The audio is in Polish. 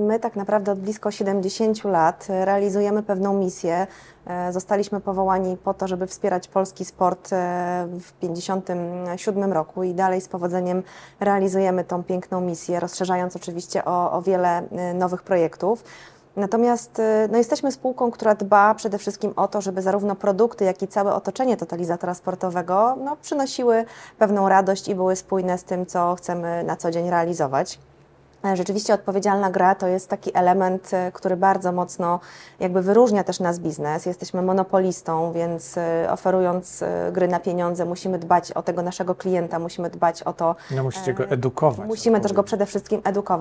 My tak naprawdę od blisko 70 lat e, realizujemy pewną misję. E, Zostaliśmy powołani po to, żeby wspierać polski sport e, w 57 roku i dalej z powodzeniem realizujemy tą piękną misję, rozszerzając oczywiście o, o wiele nowych projektów. Natomiast no, jesteśmy spółką, która dba przede wszystkim o to, żeby zarówno produkty, jak i całe otoczenie totalizatora sportowego no, przynosiły pewną radość i były spójne z tym, co chcemy na co dzień realizować. E, Rzeczywiście odpowiedzialna gra to jest taki element, e, który bardzo mocno jakby wyróżnia też nas biznes. Jesteśmy monopolistą, więc e, oferując gry na pieniądze musimy dbać o tego naszego klienta, musimy dbać o to, No musicie go edukować. musimy też go przede wszystkim edukować